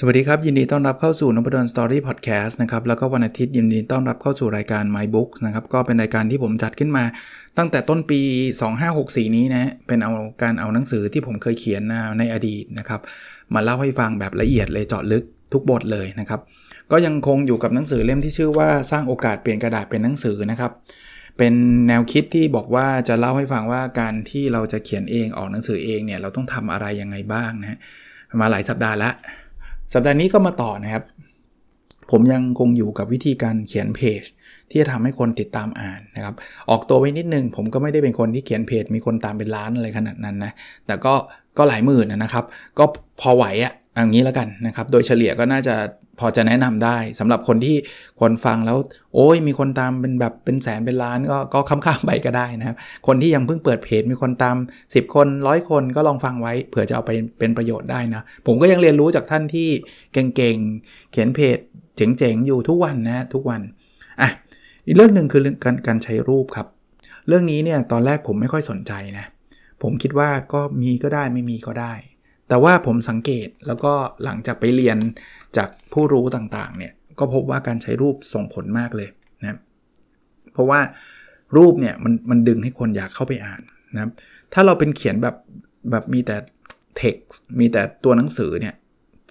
สวัสดีครับ ยินดีต้อนรับเข้าสู่นพดลสตอรี่พอดแคสต์นะครับแล้วก็วันอาทิตย์ยินดีต้อนรับเข้าสู่รายการ My Book นะครับก็เป็นรายการที่ผมจัดขึ้นมา ตั้งแต่ต้นปี 2564 นี้นะเป็นเอาการเอาหนังสือที่ผมเคยเขียนในอดีตนะครับมาเล่าให้ฟังแบบละเอียดเลยเจาะลึกทุกบทเลยนะครับก็ยังคงอยู่กับหนังสือเล่มที่ชื่อว่าสร้างโอกาสเปลี่ยนกระดาษเป็นหนังสือนะครับเป็นแนวคิดที่บอกว่าจะเล่าให้ฟังว่าการที่เราจะเขียนเองออกหนังสือเองเนี่ยเราต้องทำอะไรยังไงบ้างนะมาหลายสัปดาห์ละ สัปดาห์นี้ก็มาต่อนะครับ ผมยังคงอยู่กับวิธีการเขียนเพจที่จะทำให้คนติดตามอ่านนะครับ ออกตัวไว้นิดนึง ผมก็ไม่ได้เป็นคนที่เขียนเพจมีคนตามเป็นล้านอะไรขนาดนั้นนะ แต่ก็ก็หลายหมื่นนะครับ ก็พอไหวอะ อย่างนี้แล้วกันนะครับ โดยเฉลี่ยก็น่าจะพอจะแนะนำได้สำหรับคนที่คนฟังแล้ว โอ้ยมีคนตามเป็นแบบเป็นแสนเป็นล้านก็ก็ข้ามๆไปก็ได้นะครับ คนที่ยังเพิ่งเปิดเพจมีคนตาม 10 คนร้อยคนก็ลองฟังไว้ เผื่อจะเอาไปเป็นประโยชน์ได้นะ ผมก็ยังเรียนรู้จากท่านที่เก่งๆ เขียนเพจเจ๋งๆ อยู่ทุกวันนะทุกวันอะอีกเรื่องหนึ่งคือเรื่องการการใช้รูปครับ เรื่องนี้เนี่ยตอนแรกผมไม่ค่อยสนใจนะผมคิดว่าก็มีก็ได้ไม่มีก็ได้ แต่ว่าผมสังเกตแล้วก็หลังจากไปเรียนจากผู้รู้ต่างๆเนี่ยก็พบว่าการใช้รูปส่งผลมากเลยนะเพราะว่ารูปเนี่ยมันมันดึงให้คนอยากเข้าไปอ่านนะครับถ้าเราเป็นเขียนแบบแบบมีแต่ text มีแต่ตัวหนังสือเนี่ย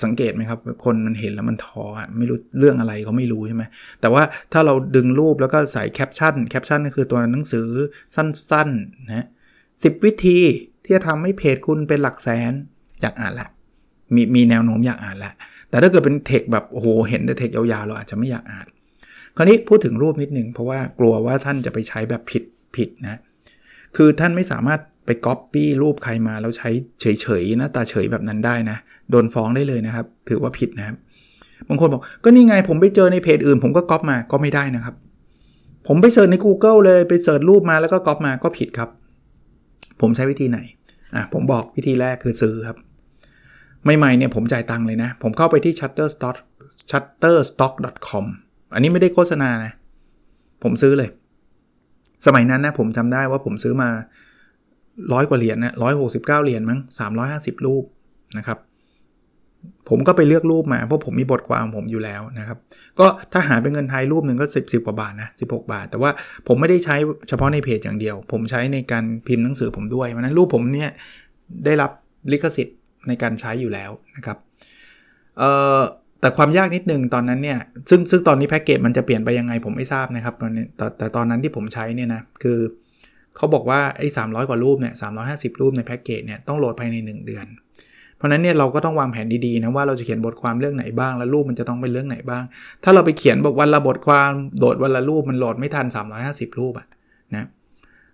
สังเกตไหมครับ คนมันเห็นแล้วมันท้อไม่รู้เรื่องอะไรเขาไม่รู้ใช่ไหมแต่ว่าถ้าเราดึงรูปแล้วก็ใส่ caption caption ก็คือตัวหนังสือสั้นๆนะสิวิธีที่จะทำให้เพจคุณเป็นหลักแสน อยากอ่านละมีมีแนวโน้มอยากอ่านละแต่ถ้าเกิดเป็นเทคแบบโอ้โหเห็นแต่เทคยาวๆเราอาจจะไม่อยากอ่าน คราวนี้พูดถึงรูปนิดนึงเพราะว่ากลัวว่าท่านจะไปใช้แบบผิดผิดนะ คือท่านไม่สามารถไปก๊อปปี้รูปใครมาแล้วใช้เฉยๆหน้าตาเฉยแบบนั้นได้นะ โดนฟ้องได้เลยนะครับ ถือว่าผิดนะครับ บางคนบอกก็นี่ไงผมไปเจอในเพจอื่น ผมก็ก๊อปมาก็ไม่ได้นะครับ ผมไป search ใน Google เลยไป search รูปมาแล้วก็ก๊อปมาก็ผิดครับ ผมใช้วิธีไหนอะผมบอกวิธีแรกคือซื้อครับ ใหม่ๆเนี่ยผมจ่ายตังค์เลยนะ ผมเข้าไปที่ shutterstock shutterstock.com อันนี้ไม่ได้โฆษณานะ ผมซื้อเลย สมัยนั้นนะผมจำได้ว่าผมซื้อมาร้อยกว่าเหรียญนะร้อยหกสิบเก้าเหรียญมั้งสามร้อยห้าสิบรูปนะครับ ผมก็ไปเลือกรูปมา เพราะผมมีบทความผมอยู่แล้วนะครับ ก็ถ้าหาเป็นเงินไทยรูปหนึ่งก็สิบสิบกว่าบาทนะสิบหกบาท แต่ว่าผมไม่ได้ใช้เฉพาะในเพจอย่างเดียว ผมใช้ในการพิมพ์หนังสือผมด้วยเพราะนั้นรูปผมเนี่ยได้รับลิขสิทธิ์ ในการใช้อยู่แล้วนะครับเอ่อแต่ความยากนิดนึงตอนนั้นเนี่ยซึ่งซึ่งตอนนี้แพ็กเกจมันจะเปลี่ยนไปยังไงผมไม่ทราบนะครับตอนนี้แต่แต่ตอนนั้นที่ผมใช้เนี่ยนะคือเขาบอกว่าไอ้สามกว่ารูปเนี่ยสามรูปในแพ็กเกจเนี่ยต้องโหลดภายใน 1 เดือน เพราะนั้นเนี่ยเราก็ต้องวางแผนดีๆนะว่าเราจะเขียนบทความเรื่องไหนบ้าง แล้วรูปมันจะต้องเป็นเรื่องไหนบ้าง ถ้าเราไปเขียนบอกวันละบทความโหลดวันละรูปมันโหลดไม่ทัน 350 รูปอะนะ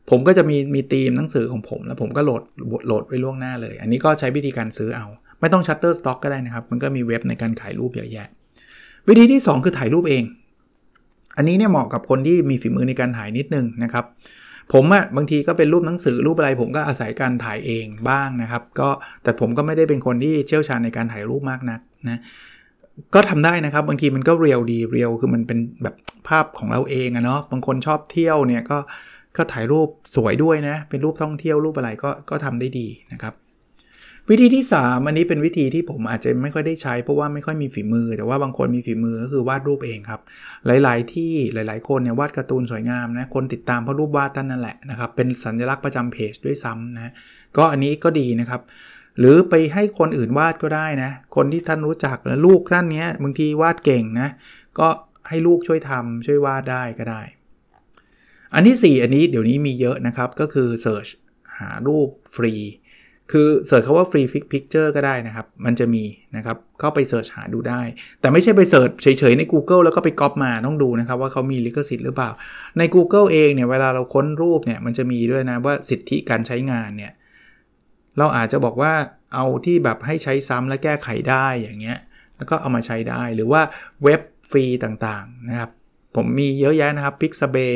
ผมก็จะมีมีธีมหนังสือของผม แล้วผมก็โหลดโหลดไว้ล่วงหน้าเลย อันนี้ก็ใช้วิธีการซื้อเอา ไม่ต้อง Shutterstock ก็ได้นะครับ มันก็มีเว็บในการขายรูปเยอะแยะ วิธีที่ 2 คือถ่ายรูปเอง อันนี้เนี่ยเหมาะกับคนที่มีฝีมือในการถ่ายนิดนึงนะครับผมอะบางทีก็เป็นรูปหนังสือรูปอะไร ผมก็อาศัยการถ่ายเองบ้างนะครับ ก็แต่ผมก็ไม่ได้เป็นคนที่เชี่ยวชาญในการถ่ายรูปมากนักนะก็ทำได้นะครับบางทีมันก็ real ดี real คือมันเป็นแบบภาพของเราเองอะเนาะบางคนชอบเที่ยวเนี่ยก็ ก็ถ่ายรูปสวยด้วยนะ เป็นรูปท่องเที่ยวรูปอะไรก็ก็ทำได้ดีนะครับ วิธีที่ 3 อันนี้เป็นวิธีที่ผมอาจจะไม่ค่อยได้ใช้ เพราะว่าไม่ค่อยมีฝีมือ แต่ว่าบางคนมีฝีมือก็คือวาดรูปเองครับ หลาย ๆ ที่หลาย ๆ คนเนี่ยวาดการ์ตูนสวยงามนะ คนติดตามเพราะรูปวาดท่านนั่นแหละนะครับ เป็นสัญลักษณ์ประจำเพจด้วยซ้ำนะ ก็อันนี้ก็ดีนะครับหรือไปให้คนอื่นวาดก็ได้นะ คนที่ท่านรู้จักนะลูกท่านเนี้ยบางทีวาดเก่งนะ ก็ให้ลูกช่วยทำช่วยวาดได้ก็ได้ อันที่ 4 อันนี้เดี๋ยวนี้มีเยอะนะครับ ก็คือ Search หารูปฟรี คือ search คำว่า free picture ก็ได้นะครับ มันจะมีนะครับ เข้าไป search หาดูได้ แต่ไม่ใช่ไป search เฉยๆใน Google แล้วก็ไปก๊อปมาต้องดูนะครับ ว่าเขามีลิขสิทธิ์หรือเปล่า ใน Google เองเนี่ยเวลาเราค้นรูปเนี่ยมันจะมีด้วยนะว่าสิทธิการใช้งานเนี่ยเราอาจจะบอกว่าเอาที่แบบให้ใช้ซ้ำและแก้ไขได้อย่างเงี้ย แล้วก็เอามาใช้ได้หรือว่าเว็บฟรีต่างๆนะครับ ผมมีเยอะแยะนะครับ Pixabay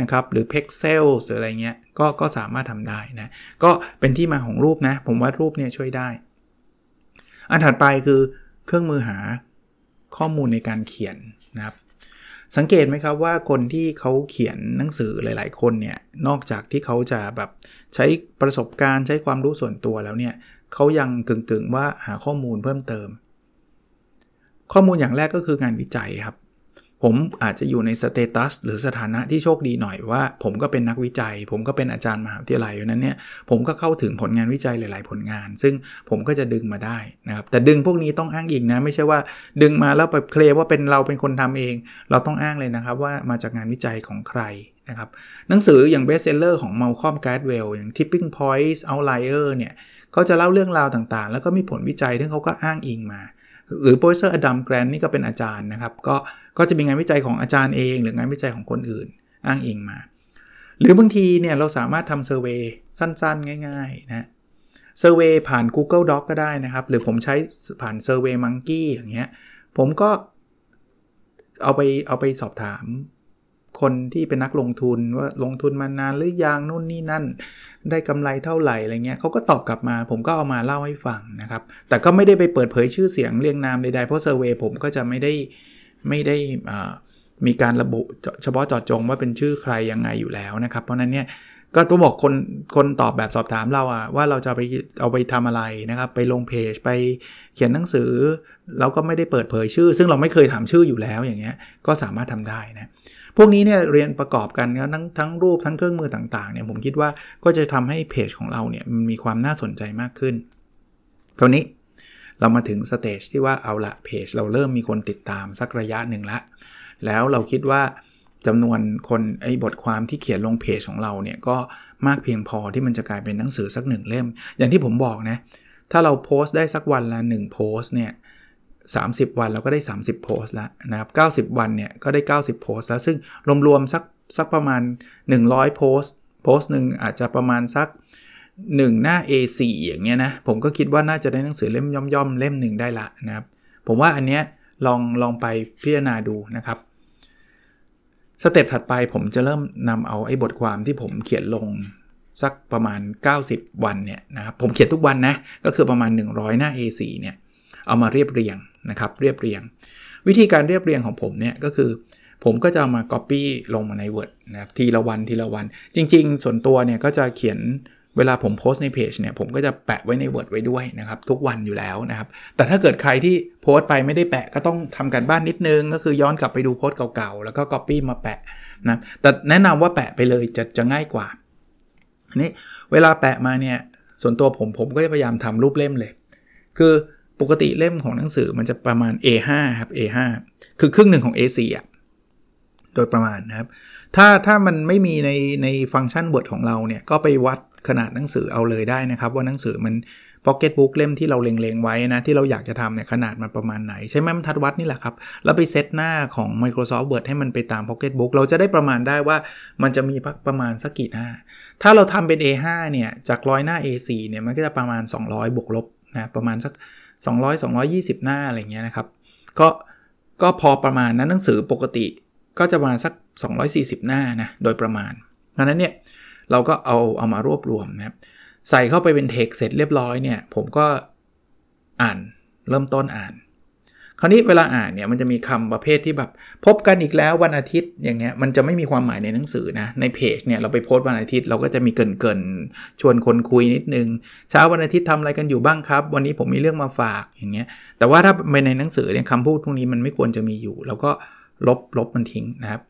นะครับหรือ Pixel หรืออะไรเงี้ยก็ก็สามารถทำได้นะ ก็เป็นที่มาของรูปนะ ผมว่ารูปเนี่ยช่วยได้ อันถัดไปคือเครื่องมือหาข้อมูลในการเขียนนะครับสังเกตไหมครับว่าคนที่เขาเขียนหนังสือหลาย ๆ คนเนี่ยนอกจากที่เขาจะแบบใช้ประสบการณ์ใช้ความรู้ส่วนตัวแล้วเนี่ยเขายังกึ่งๆว่าหาข้อมูลเพิ่มเติม ข้อมูลอย่างแรกก็คืองานวิจัยครับ ผมอาจจะอยู่ใน status หรือสถานะที่โชคดีหน่อยว่า ผมก็เป็นนักวิจัย ผมก็เป็นอาจารย์มหาวิทยาลัยนั้นเนี่ยผมก็เข้าถึงผลงานวิจัยหลาย ๆ ผลงาน ซึ่งผมก็จะดึงมาได้นะครับแต่ดึงพวกนี้ต้องอ้างอิงนะ ไม่ใช่ว่าดึงมาแล้วไปเคลมว่าเป็นเราเป็นคนทำเอง เราต้องอ้างเลยนะครับว่ามาจากงานวิจัยของใครนะครับหนังสืออย่าง bestseller ของ Malcolm Gladwell อย่าง Tipping Points Outliers เนี่ยเขาจะเล่าเรื่องราวต่างๆ แล้วก็มีผลวิจัยที่เขาก็อ้างอิงมา หรือ Professor Adam Grant นี่ก็เป็นอาจารย์นะครับ ก็ก็จะมีงานวิจัยของอาจารย์เอง หรืองานวิจัยของคนอื่นอ้างอิงมา หรือบางทีเนี่ยเราสามารถทำ survey สั้นๆ ง่ายๆนะ survey ผ่าน Google Doc ก็ได้นะครับ หรือผมใช้ผ่าน Survey Monkey อย่างเงี้ยผมก็เอาไปเอาไปสอบถาม คนที่เป็นนักลงทุนว่าลงทุนมานานหรือยังนู่นนี่นั่น ได้กำไรเท่าไหร่อะไรเงี้ยเขาก็ตอบกลับมา ผมก็เอามาเล่าให้ฟังนะครับ แต่ก็ไม่ได้ไปเปิดเผยชื่อเสียงเรียงนามใดๆเพราะเซอร์เวยผมก็จะไม่ได้ไม่ได้มีการระบุเฉพาะจอดจงว่าเป็นชื่อใครยังไงอยู่แล้วนะครับ เพราะนั้นเนี่ย ก็ต้องบอกคนคนตอบแบบสอบถามเราอะว่าเราจะไปเอาไปทำอะไรนะครับ ไปลงเพจไปเขียนหนังสือเราก็ไม่ได้เปิดเผยชื่อ ซึ่งเราไม่เคยถามชื่ออยู่แล้วอย่างเงี้ยก็สามารถทำได้นะพวกนี้เนี่ยเรียนประกอบกันทั้งทั้งรูปทั้งเครื่องมือต่างๆเนี่ยผมคิดว่าก็จะทำให้เพจของเราเนี่ยมันมีความน่าสนใจมากขึ้นตอนนี้เรามาถึงสเตจที่ว่าเอาละเพจเราเริ่มมีคนติดตามสักระยะหนึ่งละแล้วเราคิดว่า จำนวนคนไอ้บทความที่เขียนลงเพจของเราเนี่ยก็มากเพียงพอที่มันจะกลายเป็นหนังสือสักหนึ่งเล่ม อย่างที่ผมบอกนะ ถ้าเราโพสต์ได้สักวันละ1โพสต์เนี่ย30 วันเราก็ได้ 30 โพสต์แล้วนะครับ 90 วันเนี่ยก็ได้ 90 โพสต์แล้ว ซึ่งรวมๆสักสักประมาณ 100 โพสต์ โพสต์หนึ่งอาจจะประมาณสัก 1 หน้า A4 อย่างเงี้ยนะ ผมก็คิดว่าน่าจะได้หนังสือเล่มย่อมๆ เล่มหนึ่งได้ละนะครับ ผมว่าอันเนี้ยลองลองไปพิจารณาดูนะครับ สเต็ปถัดไปผมจะเริ่มนำเอาไอ้บทความที่ผมเขียนลงสักประมาณ 90 วันเนี่ยนะครับผมเขียนทุกวันนะก็คือประมาณ 100 หน้า A4 เนี่ยเอามาเรียบเรียงนะครับเรียบเรียง วิธีการเรียบเรียงของผมเนี่ยก็คือ ผมก็จะเอามา Copy ลงมาใน Word นะครับทีละวันทีละวัน จริง ๆ ส่วนตัวเนี่ยก็จะเขียน เวลาผมโพสในเพจเนี่ยผมก็จะแปะไว้ใน Word ไว้ด้วยนะครับ ทุกวันอยู่แล้วนะครับ แต่ถ้าเกิดใครที่โพสไปไม่ได้แปะก็ต้องทำการบ้านนิดนึง ก็คือย้อนกลับไปดูโพสเก่าๆ แล้วก็ Copy มาแปะนะแต่แนะนำว่าแปะไปเลยจะจะง่ายกว่านี่เวลาแปะมาเนี่ยส่วนตัวผมผมก็จะพยายามทำรูปเล่มเลย คือปกติเล่มของหนังสือมันจะประมาณ A5 ครับ A5 คือครึ่งหนึ่งของ A4 อะโดยประมาณนะครับ ถ้าถ้ามันไม่มีในในฟังก์ชันบทของเราเนี่ยก็ไปวัด ขนาดหนังสือเอาเลยได้นะครับ ว่าหนังสือมันพ็อกเก็ตบุ๊กเล่มที่เราเล็งๆไว้นะที่เราอยากจะทำเนี่ยขนาดมันประมาณไหน ใช้ไม้บรรทัดวัดนี่แหละครับ แล้วไปเซตหน้าของ Microsoft Word ให้มันไปตามพ็อกเก็ตบุ๊กเราจะได้ประมาณได้ว่ามันจะมีประมาณสักกี่หน้า ถ้าเราทำเป็น A5 เนี่ยจากร้อยหน้า A4 เนี่ยมันก็จะประมาณ 200 บวกลบนะประมาณสัก 200 220 หน้าอะไรเงี้ยนะครับก็ก็พอประมาณนั้นหนังสือปกติก็จะประมาณสัก 240 หน้านะโดยประมาณเพราะนั้นเนี่ย เราก็เอาเอามารวบรวมนะครับใส่เข้าไปเป็นเทคเสร็จเรียบร้อยเนี่ยผมก็อ่านเริ่มต้นอ่าน คราวนี้เวลาอ่านเนี่ยมันจะมีคำประเภทที่แบบพบกันอีกแล้ววันอาทิตย์อย่างเงี้ยมันจะไม่มีความหมายในหนังสือนะในเพจเนี่ยเราไปโพสต์วันอาทิตย์เราก็จะมีเกินๆชวนคนคุยนิดนึงเช้าวันอาทิตย์ทำอะไรกันอยู่บ้างครับ วันนี้ผมมีเรื่องมาฝากอย่างเงี้ยแต่ว่าถ้าไปในหนังสือเนี่ยคำพูดพวกนี้มันไม่ควรจะมีอยู่เราก็ลบลบมันทิ้งนะครับ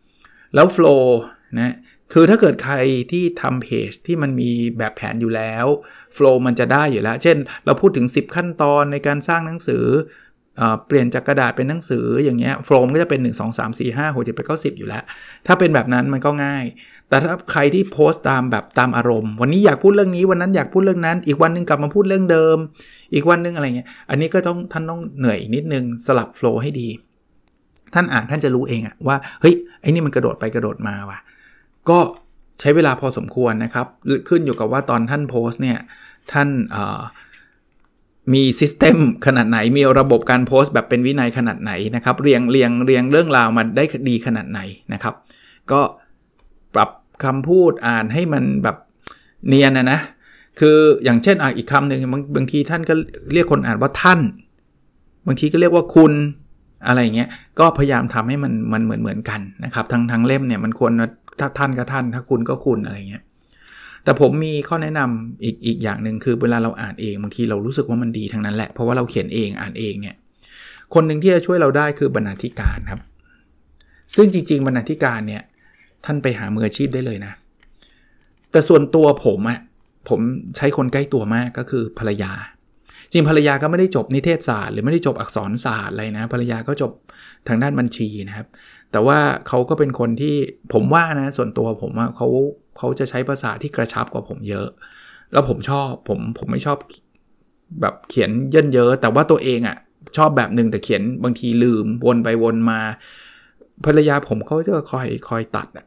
แล้วโฟล์นะ คือถ้าเกิดใครที่ทำเพจที่มันมีแบบแผนอยู่แล้วโฟล์มันจะได้อยู่แล้ว เช่น เราพูดถึง 10 ขั้นตอนในการสร้างหนังสือเปลี่ยนจากกระดาษเป็นหนังสืออย่างเงี้ยโฟล์มก็จะเป็น 1 2 3 4 5 6 7 8 9 10 อยู่แล้ว ถ้าเป็นแบบนั้นมันก็ง่าย แต่ถ้าใครที่โพสต์ตามแบบตามอารมณ์ วันนี้อยากพูดเรื่องนี้วันนั้นอยากพูดเรื่องนั้น อีกวันนึงกลับมาพูดเรื่องเดิม อีกวันนึงอะไรเงี้ยอันนี้ก็ต้องท่านต้องเหนื่อยอีกนิดนึงสลับโฟล์ให้ดี ท่านอ่านท่านจะรู้เองอะว่าเฮ้ยไอ้นี่มันกระโดดไปกระโดดมาว่ะ ก็ใช้เวลาพอสมควรนะครับ ขึ้นอยู่กับว่าตอนท่านโพสเนี่ย ท่านมีซิสเต็มขนาดไหน มีระบบการโพสต์แบบเป็นวินัยขนาดไหนนะครับ เรียงเรียงเรียงเรื่องราวมาได้ดีขนาดไหนนะครับ ก็ปรับคำพูดอ่านให้มันแบบเนียนนะนะ คืออย่างเช่นออีกคำหนึ่งบางบางทีท่านก็เรียกคนอ่านว่าท่าน บางทีก็เรียกว่าคุณอะไรเงี้ย ก็พยายามทำให้มันมันเหมือนเหมือนกันนะครับ ทั้งทั้งเล่มเนี่ยมันควร ถ้าท่านก็ท่าน ถ้าคุณก็คุณอะไรเงี้ยแต่ผมมีข้อแนะนำอีกอีกอย่างหนึ่งคือเวลาเราอ่านเองบางทีเรารู้สึกว่ามันดีทั้งนั้นแหละเพราะว่าเราเขียนเองอ่านเองเนี่ยคนหนึ่งที่จะช่วยเราได้คือบรรณาธิการครับ ซึ่งจริง ๆ บรรณาธิการเนี่ยท่านไปหามืออาชีพได้เลยนะ แต่ส่วนตัวผมอะผมใช้คนใกล้ตัวมากก็คือภรรยา จริงภรรยาก็ไม่ได้จบนิเทศศาสตร์หรือไม่ได้จบอักษรศาสตร์อะไรนะภรรยาก็จบทางด้านบัญชีนะครับ แต่ว่าเขาก็เป็นคนที่ผมว่านะส่วนตัวผมเขาเขาจะใช้ภาษาที่กระชับกว่าผมเยอะ แล้วผมชอบผมผมไม่ชอบแบบเขียนเยินเยอะ แต่ว่าตัวเองอะ่ะชอบแบบหนึ่งแต่เขียนบางทีลืมวนไปวนมาภรรยาผมเขาจะคอยคอยตัดอะ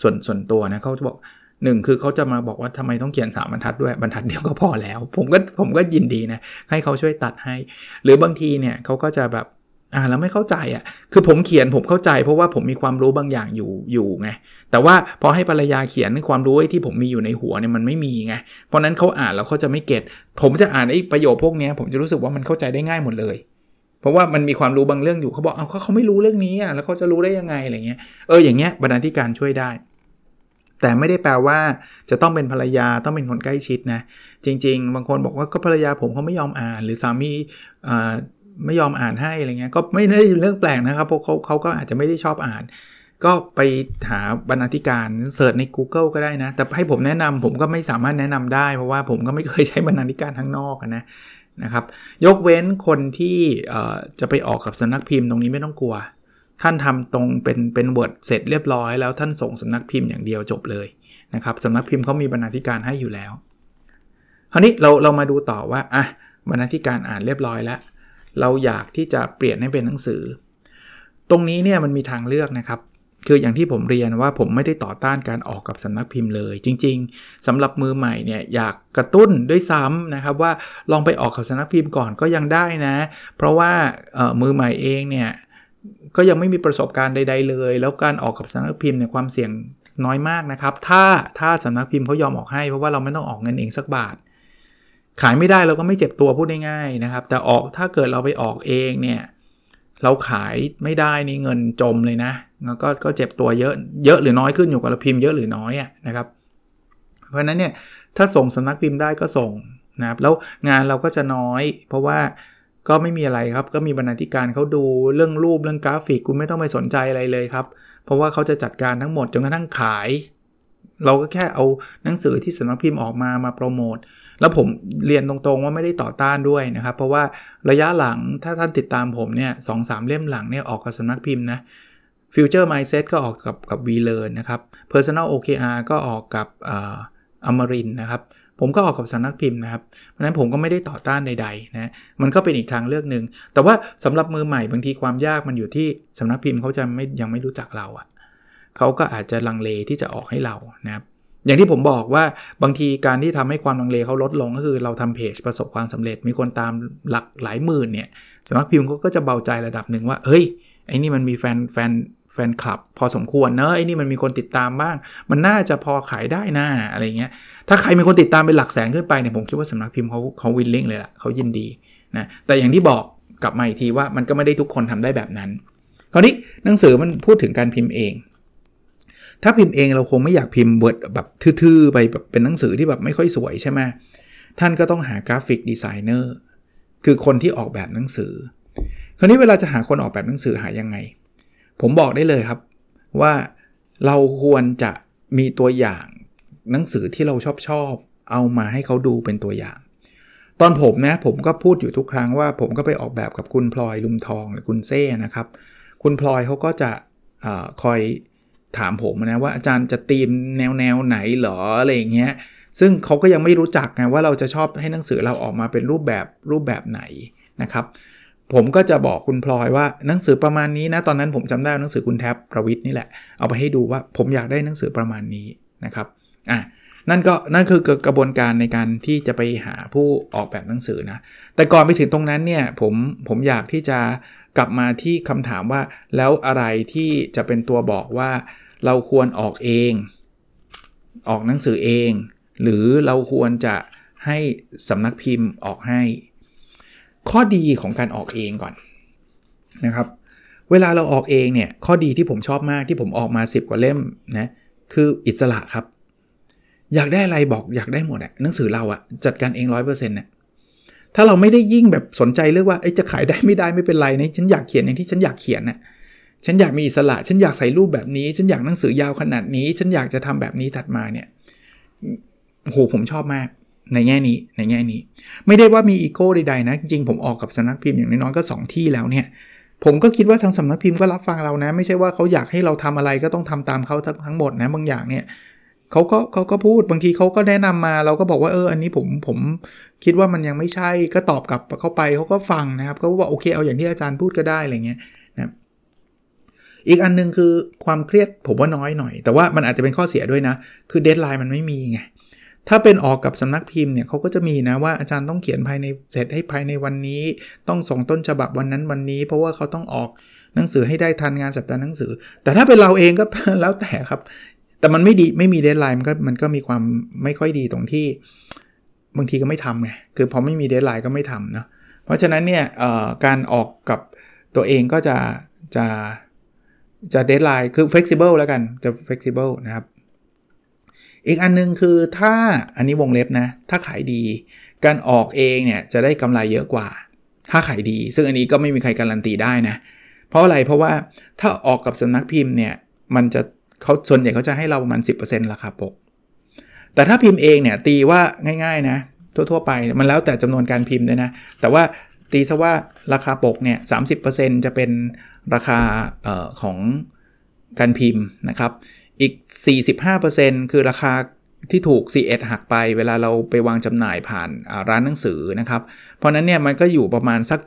ส่วนส่วนตัวนะเขาจะบอกหนึ่งคือเขาจะมาบอกว่าทำไมต้องเขียนสามบรรทัดด้วยบรรทัดเดียวก็พอแล้ว ผมก็ผมก็ยินดีนะให้เขาช่วยตัดให้ หรือบางทีเนี่ยเขาก็จะแบบ อ่าแล้วไม่เข้าใจอะ่ะคือผมเขียนผมเข้าใจ เพราะว่าผมมีความรู้บางอย่างอยู่อยู่ไงแต่ว่าพอให้ภรรยาเขียนความรู้ที่ผมมีอยู่ในหัวเนี่ยมันไม่มีไงเพราะนั้นเขาอ่านแล้วเขาจะไม่เก็ตผมจะอ่านไอ้ประโยคพวกนี้ผมจะรู้สึกว่ามันเข้าใจได้ง่ายหมดเลย เพราะว่ามันมีความรู้บางเรื่องอยู่เขาบอกเอาเขาเขาไม่รู้เรื่องนี้อะแล้วเขาจะรู้ได้ยังไงอะไรเงี้ยเอออย่างเงี้ยบรรณาธิการช่วยได้ แต่ไม่ได้แปลว่าจะต้องเป็นภรรยาต้องเป็นคนใกล้ชิดนะจริง ๆ บางคนบอกว่าก็ภรรยาผมเขาไม่ยอมอ่าน หรือสามีอ่า ไม่ยอมอ่านให้อะไรเงี้ยก็ไม่ได้เรื่องแปลกนะครับเพราะเขาเขาก็อาจจะไม่ได้ชอบอ่าน ก็ไปหาบรรณาธิการ search ใน Google ก็ได้นะ แต่ให้ผมแนะนำผมก็ไม่สามารถแนะนำได้ เพราะว่าผมก็ไม่เคยใช้บรรณาธิการข้างนอกนะนะครับ ยกเว้นคนที่จะไปออกกับสำนักพิมพ์ตรงนี้ไม่ต้องกลัว ท่านทำตรงเป็นเป็น Word เสร็จเรียบร้อย แล้วท่านส่งสำนักพิมพ์อย่างเดียวจบเลยนะครับสำนักพิมพ์เขามีบรรณาธิการให้อยู่แล้ว คราวนี้เราเรามาดูต่อว่าอะบรรณาธิการอ่านเรียบร้อยแล้ว เราอยากที่จะเปลี่ยนให้เป็นหนังสือ ตรงนี้เนี่ยมันมีทางเลือกนะครับคืออย่างที่ผมเรียนว่าผมไม่ได้ต่อต้านการออกกับสำนักพิมพ์เลย จริง ๆสำหรับมือใหม่เนี่ยอยากกระตุ้นด้วยซ้ำนะครับว่าลองไปออกกับสำนักพิมพ์ก่อนก็ยังได้นะ เพราะว่ามือใหม่เองเนี่ยก็ยังไม่มีประสบการณ์ใด ๆเลย แล้วการออกกับสำนักพิมพ์เนี่ยความเสี่ยงน้อยมากนะครับ ถ้าถ้าสำนักพิมพ์เขายอมออกให้เพราะว่าเราไม่ต้องออกเงินเองสักบาท ขายไม่ได้เราก็ไม่เจ็บตัวพูดง่ายๆนะครับ แต่ออกถ้าเกิดเราไปออกเองเนี่ยเราขายไม่ได้นี่เงินจมเลยนะแล้วก็ก็เจ็บตัวเยอะเยอะหรือน้อยขึ้นอยู่กับเราพิมพ์เยอะหรือน้อยอะนะครับ เพราะนั้นเนี่ยถ้าส่งสำนักพิมพ์ได้ก็ส่งนะครับแล้วงานเราก็จะน้อย เพราะว่าก็ไม่มีอะไรครับ ก็มีบรรณาธิการเขาดูเรื่องรูปเรื่องกราฟิกคุณไม่ต้องไปสนใจอะไรเลยครับ เพราะว่าเขาจะจัดการทั้งหมดจนกระทั่งขาย เราก็แค่เอาหนังสือที่สำนักพิมพ์ออกมามาโปรโมท แล้วผมเรียนตรงๆว่าไม่ได้ต่อต้านด้วยนะครับ เพราะว่าระยะหลังถ้าท่านติดตามผมเนี่ยสองสามเล่มหลังเนี่ยออกกับสำนักพิมพ์นะ Future Mindset ก็ออกกับกับ v l e a r n นะครับ Personal OKR ก็ออกกับอมรินนะครับ ผมก็ออกกับสำนักพิมพ์นะครับ เพราะนั้นผมก็ไม่ได้ต่อต้านใดๆนะ มันก็เป็นอีกทางเลือกหนึ่ง แต่ว่าสำหรับมือใหม่บางทีความยากมันอยู่ที่สำนักพิมพ์เขาจะไม่ยังไม่รู้จักเราอะ่ะเขาก็อาจจะลังเลที่จะออกให้เรานะครับ อย่างที่ผมบอกว่าบางทีการที่ทำให้ความลังเลเขาลดลงก็คือเราทำเพจประสบความสำเร็จ มีคนตามหลักหลายหมื่นเนี่ยสำนักพิมพ์ก็จะเบาใจระดับหนึ่งว่าเฮ้ยไอ้นี่มันมีแฟนแฟนแฟนคลับ พอสมควรเนอะไอ้นี่มันมีคนติดตามบ้าง มันน่าจะพอขายได้นะอะไรเงี้ยถ้าใครมีคนติดตามเป็นหลักแสนขึ้นไปเนี่ยผมคิดว่าสำนักพิมพ์เขาเขา willing เลยล่ะเขายินดีนะแต่อย่างที่บอกกลับมาอีกทีว่ามันก็ไม่ได้ทุกคนทำได้แบบนั้น คราวนี้หนังสือมันพูดถึงการพิมพ์เอง ถ้าพิมพ์เองเราคงไม่อยากพิมพ์ Word แบบทื่อๆ ไปแบบเป็นหนังสือที่แบบไม่ค่อยสวยใช่ไหมท่านก็ต้องหา graphic designer คือคนที่ออกแบบหนังสือ คราวนี้เวลาจะหาคนออกแบบหนังสือหายังไง ผมบอกได้เลยครับว่าเราควรจะมีตัวอย่างหนังสือที่เราชอบชอบเอามาให้เขาดูเป็นตัวอย่าง ตอนผมนะผมก็พูดอยู่ทุกครั้งว่าผมก็ไปออกแบบกับคุณพลอยลุมทองหรือคุณเซ่นะครับ คุณพลอยเขาก็จะอคอย ถามผมนะว่าอาจารย์จะตีมแนวแนวไหนหรออะไรอย่างเงี้ยซึ่งเขาก็ยังไม่รู้จักไงว่าเราจะชอบให้หนังสือเราออกมาเป็นรูปแบบรูปแบบไหนนะครับ ผมก็จะบอกคุณพลอยว่าหนังสือประมาณนี้นะตอนนั้นผมจำได้หนังสือคุณแท็บประวิทย์นี่แหละเอาไปให้ดูว่าผมอยากได้หนังสือประมาณนี้นะครับอะ นั่นก็นั่นคือกระบวนการในการที่จะไปหาผู้ออกแบบหนังสือนะ แต่ก่อนไปถึงตรงนั้นเนี่ยผมผมอยากที่จะกลับมาที่คำถามว่า แล้วอะไรที่จะเป็นตัวบอกว่าเราควรออกเอง ออกหนังสือเอง หรือเราควรจะให้สำนักพิมพ์ออกให้ ข้อดีของการออกเองก่อนนะครับ เวลาเราออกเองเนี่ยข้อดีที่ผมชอบมากที่ผมออกมา 10 กว่าเล่มนะคืออิสระครับ อยากได้อะไรบอกอยากได้หมดอะหนังสือเราอะจัดการเองร้อยเปอร์เซ็นต์เนี่ยถ้าเราไม่ได้ยิ่งแบบสนใจเรื่องว่าจะขายได้ไม่ได้ไม่เป็นไรนะฉันอยากเขียนอย่างที่ฉันอยากเขียนน่ะฉันอยากมีอิสระ ฉันอยากใส่รูปแบบนี้ ฉันอยากหนังสือยาวขนาดนี้ ฉันอยากจะทำแบบนี้ถัดมาเนี่ยโหผมชอบมาก ในแง่นี้ในแง่นี้ ไม่ได้ว่ามีอีโก้ใดๆนะ จริงๆผมออกกับสำนักพิมพ์อย่างน้อยๆก็ 2 ที่แล้วเนี่ย ผมก็คิดว่าทางสำนักพิมพ์ก็รับฟังเรานะ ไม่ใช่ว่าเขาอยากให้เราทำอะไรก็ต้องทำตามเขาทั้งทั้งหมดนะบางอย่างเนี่ย เขาก็เขาก็พูดบางทีเขาก็แนะนำมาเราก็บอกว่าเอออันนี้ผมผมคิดว่ามันยังไม่ใช่ก็ตอบกลับเข้าไปเขาก็ฟังนะครับเขาก็บอกโอเคเอาอย่างที่อาจารย์พูดก็ได้อะไรเงี้ยนะอีกอันนึงคือความเครียดผมว่าน้อยหน่อย แต่ว่ามันอาจจะเป็นข้อเสียด้วยนะ คือ deadline มันไม่มีไงถ้าเป็นออกกับสำนักพิมพ์เนี่ยเขาก็จะมีนะว่าอาจารย์ต้องเขียนภายในเสร็จให้ภายในวันนี้ ต้องส่งต้นฉบับวันนั้นวันนี้ เพราะว่าเขาต้องออกหนังสือให้ได้ทันงานสัปดาห์หนังสือ แต่ถ้าเป็นเราเองก็แล้วแต่ครับ แต่มันไม่ดีไม่มี deadline มันก็มันก็มีความไม่ค่อยดีตรงที่บางทีก็ไม่ทำไงคือพอไม่มี deadline ก็ไม่ทำเนาะเพราะฉะนั้นเนี่ยการออกกับตัวเองก็จะจะจะเดทไลน์คือ flexible แล้วกันจะ flexible นะครับ อีกอันนึงคือถ้าอันนี้วงเล็บนะ ถ้าขายดี การออกเองเนี่ยจะได้กำไรเยอะกว่า ถ้าขายดี ซึ่งอันนี้ก็ไม่มีใครการันตีได้นะ เพราะอะไรเพราะว่าถ้าออกกับสำนักพิมพ์เนี่ยมันจะ เขาส่วนใหญ่เขาจะให้เราประมาณ 10%ราคาปก แต่ถ้าพิมพ์เองเนี่ยตีว่าง่าย ๆ นะ ทั่ว ๆ ไปมันแล้วแต่จำนวนการพิมพ์ด้วยนะ แต่ว่าตีซะว่าราคาปกเนี่ยสาจะเป็นราคาออของการพิมพ์นะครับ อีก 45%คือราคา ที่ถูก C1 หักไปเวลาเราไปวางจำหน่ายผ่านร้านหนังสือนะครับ เพราะนั้นเนี่ยมันก็อยู่ประมาณสัก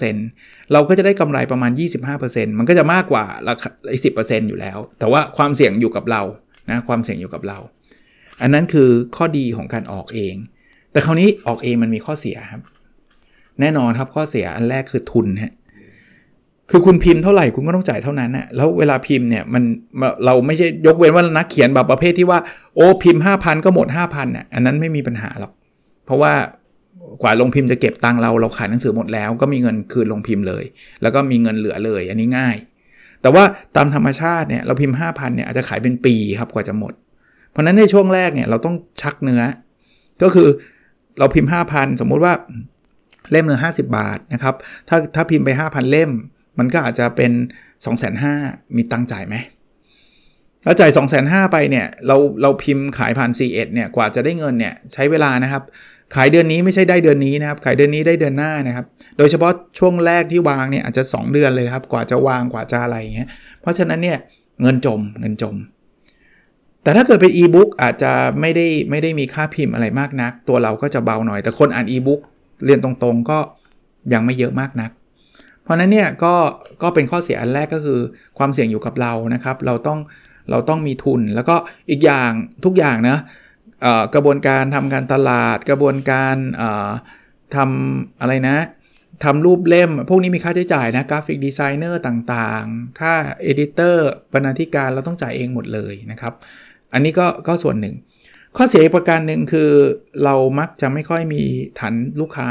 75%เราก็จะได้กำไรประมาณ 25%มันก็จะมากกว่าราคาไอ้สิอยู่แล้ว แต่ว่าความเสี่ยงอยู่กับเรานะความเสี่ยงอยู่กับเรา อันนั้นคือข้อดีของการออกเอง แต่คราวนี้ออกเองมันมีข้อเสียครับ แน่นอนครับข้อเสียอันแรกคือทุนฮะ คือคุณพิมพ์เท่าไหร่คุณก็ต้องจ่ายเท่านั้นนะแล้วเวลาพิมพ์เนี่ยมันเราไม่ใช่ยกเว้นว่านักเขียนแบบประเภทที่ว่าโอ้พิมพ์ 5,000 ก็หมด 5,000น่ะอันนั้นไม่มีปัญหาหรอก เพราะว่ากว่าลงพิมพ์จะเก็บตังเราเราขายหนังสือหมดแล้ว ก็มีเงินคืนลงพิมพ์เลย แล้วก็มีเงินเหลือเลย อันนี้ง่าย แต่ว่าตามธรรมชาติเนี่ยเราพิมพ์ 5,000เนี่ยอาจจะขายเป็นปีครับกว่าจะหมด เพราะนั้นในช่วงแรกเนี่ยเราต้องชักเนื้อ ก็คือเราพิมพ์ 5,000 สมมุติว่าเล่มเนื้อ50บาทนะครับถ้าถ้าพิมพ์ไป 5,000 เล่ม มันก็อาจจะเป็น 2 5 0 0 0มีตังจ่ายไหมแล้วจ่าย 2 5 0 0 0ไปเนี่ยเราเราพิมพ์ขายผ่าน C1 เนี่ยกว่าจะได้เงินเนี่ยใช้เวลานะครับ ขายเดือนนี้ไม่ใช่ได้เดือนนี้นะครับ ขายเดือนนี้ได้เดือนหน้านะครับ โดยเฉพาะช่วงแรกที่วางเนี่ยอาจจะ 2 เดือนเลยครับ กว่าจะวางกว่าจะอะไรอย่างเงี้ยเพราะฉะนั้นเนี่ยเงินจมเงินจม แต่ถ้าเกิดเป็นอีบุ๊กอาจจะไม่ได้ไม่ได้มีค่าพิมพ์อะไรมากนัก ตัวเราก็จะเบาหน่อย แต่คนอ่านอีบุ๊กเรียนตรงๆก็ยังไม่เยอะมากนัก เพราะนั้นเนี่ยก็ก็เป็นข้อเสียอันแรกก็คือความเสี่ยงอยู่กับเรานะครับ เราต้องเราต้องมีทุน แล้วก็อีกอย่างทุกอย่างนะกระบวนการทำการตลาด กระบวนการทำอะไรนะทำรูปเล่ม พวกนี้มีค่าใช้จ่ายนะ graphic designer ต่างๆ ค่า editor บรรณาธิการเราต้องจ่ายเองหมดเลยนะครับ อันนี้ก็ก็ส่วนหนึ่ง ข้อเสียอีกประการหนึ่งคือเรามักจะไม่ค่อยมีฐานลูกค้า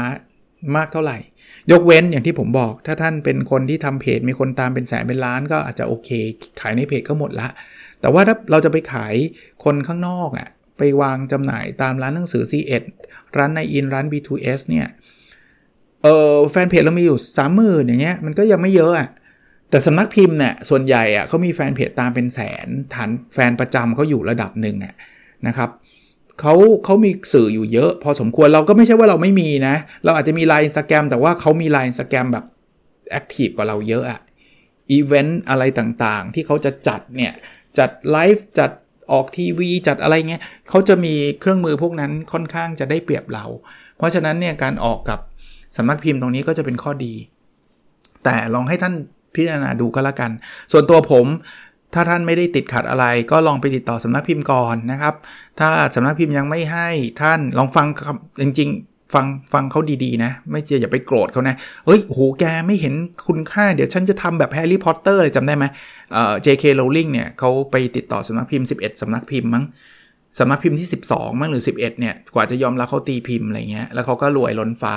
มากเท่าไหร่ ยกเว้นอย่างที่ผมบอก ถ้าท่านเป็นคนที่ทำเพจมีคนตามเป็นแสนเป็นล้านก็อาจจะโอเค ขายในเพจก็หมดละ แต่ว่าถ้าเราจะไปขายคนข้างนอกอะ่ะไปวางจำหน่ายตามร้านหนังสือ C1 ร้านนายอินทร์ร้าน B2S เนี่ยเออแฟนเพจเรามีอยู่สามหมื่นอย่างเงี้ยมันก็ยังไม่เยอะอะแต่สำนักพิมพ์เนี่ยส่วนใหญ่อะเขามีแฟนเพจตามเป็นแสนฐานแฟนประจำเขาอยู่ระดับหนึ่งอะนะครับ เขาเขามีสื่ออยู่เยอะ พอสมควรเราก็ไม่ใช่ว่าเราไม่มีนะ เราอาจจะมีอินสตาแกรมแต่ว่าเขามีอินสตาแกรมแบบ active กว่าเราเยอะอะอีเวนต์อะไรต่างๆ ที่เขาจะจัดเนี่ย จัดไลฟ์จัดออกทีวี จัดอะไรเงี้ยเขาจะมีเครื่องมือพวกนั้นค่อนข้างจะได้เปรียบเรา เพราะฉะนั้นเนี่ยการออกกับสำนักพิมพ์ตรงนี้ก็จะเป็นข้อดี แต่ลองให้ท่านพิจารณาดูก็แล้วกัน ส่วนตัวผม ถ้าท่านไม่ได้ติดขัดอะไร ก็ลองไปติดต่อสำนักพิมพ์ก่อนนะครับ ถ้าสำนักพิมพ์ยังไม่ให้ท่านลองฟังจริงๆ ฟังฟังเขาดีๆนะ ไม่เจอย่าไปโกรธเขานะเฮ้ยโหแกไม่เห็นคุณค่า เดี๋ยวฉันจะทำแบบแฮร์รี่พอตเตอร์เลยจำได้ไหมเอ่อ J.K. Rowling เนี่ยเขาไปติดต่อสำนักพิมพ์ 11สำนักพิมพ์มั้งสำนักพิมพ์ที่ 12มั้งหรือ 11เนี่ยกว่าจะยอมรับเขาตีพิมพ์อะไรเงี้ยแล้วเขาก็รวยล้นฟ้า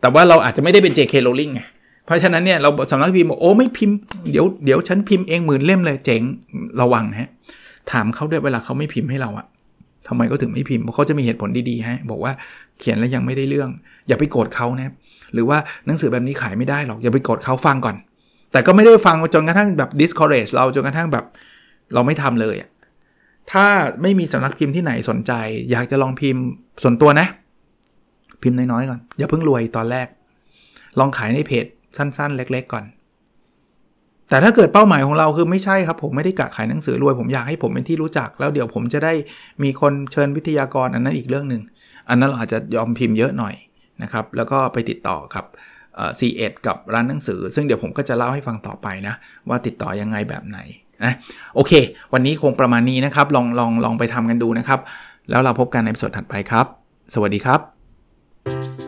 แต่ว่าเราอาจจะไม่ได้เป็น JK Rowling ไง เพราะฉะนั้นเนี่ยเราสำนักพิมพ์บอกโอ้ไม่พิมพ์เดี๋ยวเดี๋ยวฉันพิมพ์เองหมื่นเล่มเลยเจ๋งระวังฮะถามเขาด้วยเวลาเขาไม่พิมพ์ให้เราอะทำไมก็ถึงไม่พิมพ์เพราะเขาจะมีเหตุผลดีๆฮะบอกว่าเขียนแล้วยังไม่ได้เรื่อง อย่าไปโกรธเขานะหรือว่าหนังสือแบบนี้ขายไม่ได้หรอกอย่าไปโกรธเขาฟังก่อน แต่ก็ไม่ได้ฟังจนกระทั่งแบบ discourage เราจนกระทั่งแบบเราไม่ทำเลยถ้าไม่มีสำนักพิมพ์ที่ไหนสนใจ อยากจะลองพิมพ์ส่วนตัวนะ พิมพ์น้อยๆก่อน อย่าเพิ่งรวยตอนแรก ลองขายในเพจ สั้นๆ เล็ก ๆ ก่อน แต่ถ้าเกิดเป้าหมายของเราคือไม่ใช่ครับ ผมไม่ได้กะขายหนังสือรวย ผมอยากให้ผมเป็นที่รู้จัก แล้วเดี๋ยวผมจะได้มีคนเชิญวิทยากรอันนั้นอีกเรื่องหนึ่งอันนั้นเราอาจจะยอมพิมพ์เยอะหน่อยนะครับ แล้วก็ไปติดต่อกับ C1 กับร้านหนังสือ ซึ่งเดี๋ยวผมก็จะเล่าให้ฟังต่อไปนะ ว่าติดต่อยังไงแบบไหนนะโอเค วันนี้คงประมาณนี้นะครับ ลองลองลองไปทำกันดูนะครับ แล้วเราพบกันในสดถัดไปครับ สวัสดีครับ